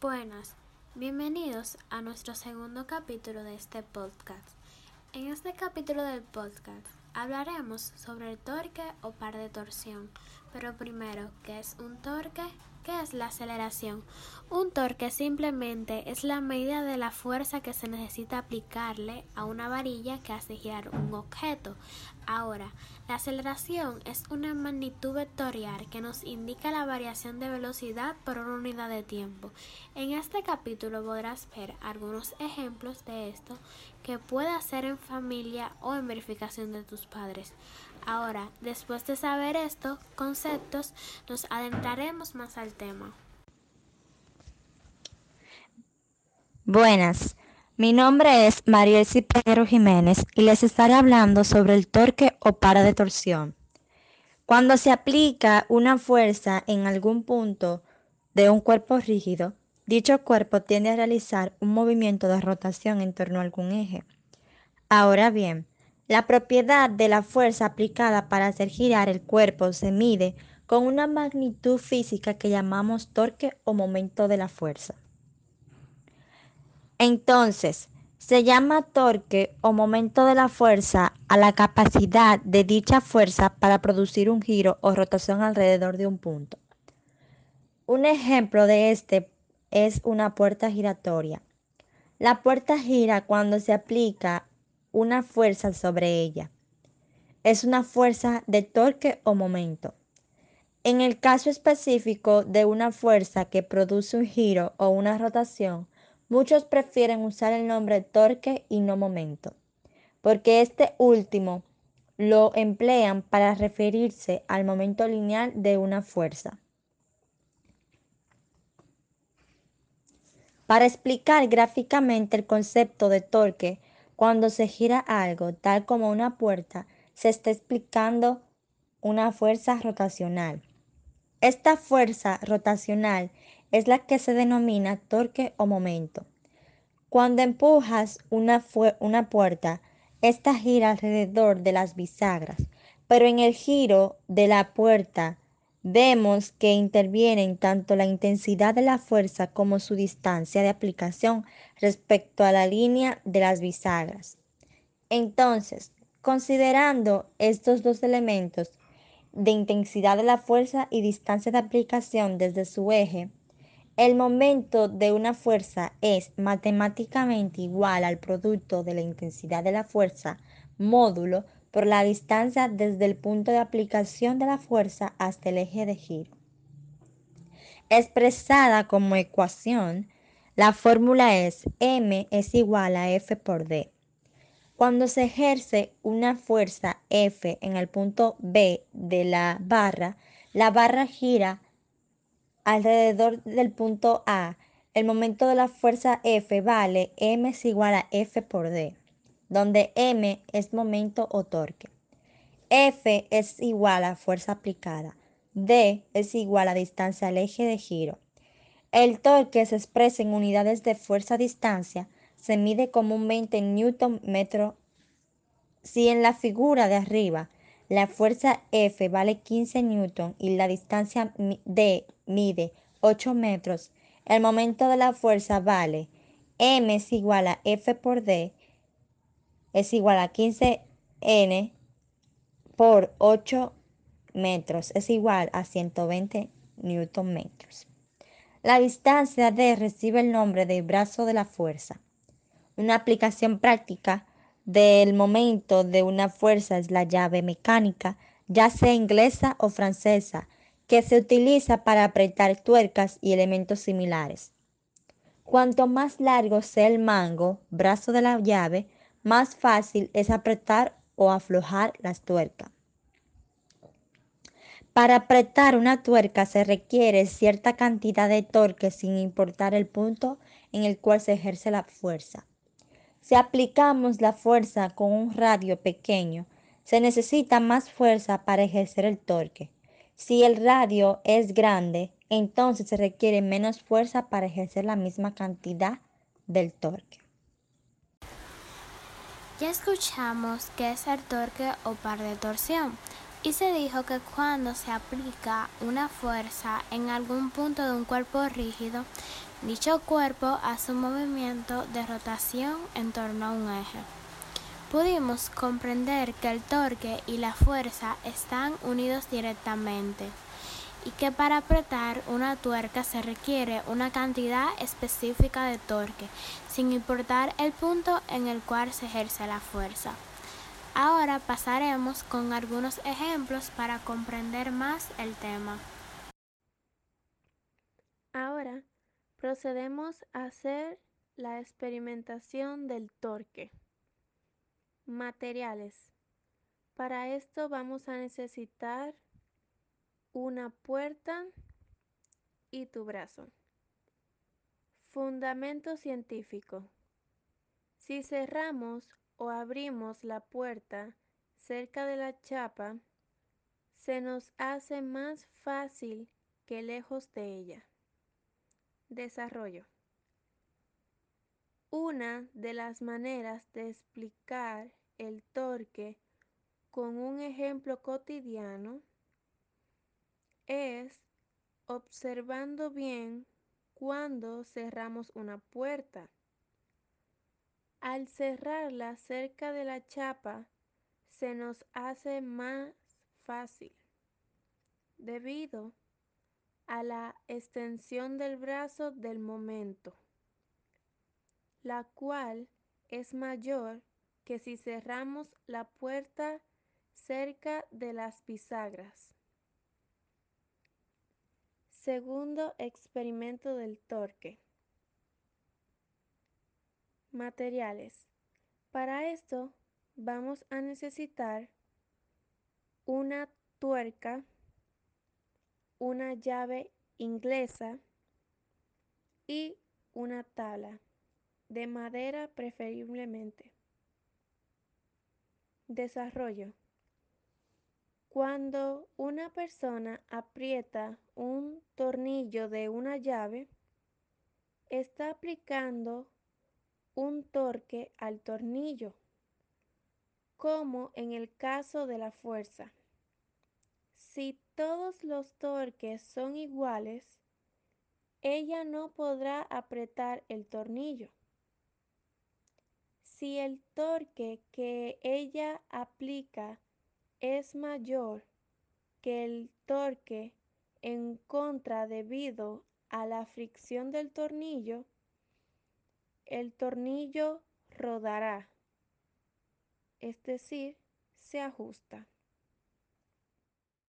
Buenas, bienvenidos a nuestro segundo capítulo de este podcast. En este capítulo del podcast hablaremos sobre el torque o par de torsión, pero primero, ¿qué es un torque? ¿Qué es la aceleración? Un torque simplemente es la medida de la fuerza que se necesita aplicarle a una varilla que hace girar un objeto. Ahora, la aceleración es una magnitud vectorial que nos indica la variación de velocidad por una unidad de tiempo. En este capítulo podrás ver algunos ejemplos de esto que puede hacer en familia o en verificación de tus padres. Ahora, después de saber estos conceptos, nos adentraremos más al tema. Buenas, mi nombre es Mariel Pedro Jiménez y les estaré hablando sobre el torque o para de torsión. Cuando se aplica una fuerza en algún punto de un cuerpo rígido, dicho cuerpo tiende a realizar un movimiento de rotación en torno a algún eje. Ahora bien, la propiedad de la fuerza aplicada para hacer girar el cuerpo se mide con una magnitud física que llamamos torque o momento de la fuerza. Entonces, se llama torque o momento de la fuerza a la capacidad de dicha fuerza para producir un giro o rotación alrededor de un punto. Un ejemplo de este es una puerta giratoria. La puerta gira cuando se aplica una fuerza sobre ella. Es una fuerza de torque o momento. En el caso específico de una fuerza que produce un giro o una rotación, muchos prefieren usar el nombre torque y no momento, porque este último lo emplean para referirse al momento lineal de una fuerza. Para explicar gráficamente el concepto de torque, cuando se gira algo, tal como una puerta, se está explicando una fuerza rotacional. Esta fuerza rotacional es la que se denomina torque o momento. Cuando empujas una, una puerta, esta gira alrededor de las bisagras, pero en el giro de la puerta Vemos que intervienen tanto la intensidad de la fuerza como su distancia de aplicación respecto a la línea de las bisagras. Entonces, considerando estos dos elementos de intensidad de la fuerza y distancia de aplicación desde su eje, el momento de una fuerza es matemáticamente igual al producto de la intensidad de la fuerza módulo por la distancia desde el punto de aplicación de la fuerza hasta el eje de giro. Expresada como ecuación, la fórmula es m es igual a F por D. Cuando se ejerce una fuerza F en el punto B de la barra, la barra gira alrededor del punto A. El momento de la fuerza F vale m es igual a F por D donde m es momento o torque. F es igual a fuerza aplicada. D es igual a distancia al eje de giro. El torque se expresa en unidades de fuerza-distancia. Se mide comúnmente en newton metro. Si en la figura de arriba la fuerza F vale 15 newton y la distancia D mide 8 metros, el momento de la fuerza vale m es igual a F por D es igual a 15n por 8 metros, es igual a 120 newton metros. La distancia D recibe el nombre de brazo de la fuerza. Una aplicación práctica del momento de una fuerza es la llave mecánica, ya sea inglesa o francesa, que se utiliza para apretar tuercas y elementos similares. Cuanto más largo sea el mango, brazo de la llave, más fácil es apretar o aflojar las tuercas. Para apretar una tuerca se requiere cierta cantidad de torque sin importar el punto en el cual se ejerce la fuerza. Si aplicamos la fuerza con un radio pequeño, se necesita más fuerza para ejercer el torque. Si el radio es grande, entonces se requiere menos fuerza para ejercer la misma cantidad del torque. Ya escuchamos qué es el torque o par de torsión. Y se dijo que cuando se aplica una fuerza en algún punto de un cuerpo rígido, dicho cuerpo hace un movimiento de rotación en torno a un eje. Pudimos comprender que el torque y la fuerza están unidos directamente y que para apretar una tuerca se requiere una cantidad específica de torque, sin importar el punto en el cual se ejerce la fuerza. Ahora pasaremos con algunos ejemplos para comprender más el tema. Ahora procedemos a hacer la experimentación del torque. Materiales. Para esto vamos a necesitar una puerta y tu brazo. Fundamento científico. Si cerramos o abrimos la puerta cerca de la chapa, se nos hace más fácil que lejos de ella. Desarrollo. Una de las maneras de explicar el torque con un ejemplo cotidiano es observando bien cuando cerramos una puerta. Al cerrarla cerca de la chapa se nos hace más fácil debido a la extensión del brazo del momento, la cual es mayor que si cerramos la puerta cerca de las bisagras. Segundo experimento del torque. Materiales. Para esto vamos a necesitar una tuerca, una llave inglesa y una tabla de madera preferiblemente. Desarrollo. Cuando una persona aprieta un tornillo de una llave, está aplicando un torque al tornillo, como en el caso de la fuerza. Si todos los torques son iguales, ella no podrá apretar el tornillo. Si el torque que ella aplica es mayor que el torque en contra debido a la fricción del tornillo, el tornillo rodará, es decir, se ajusta.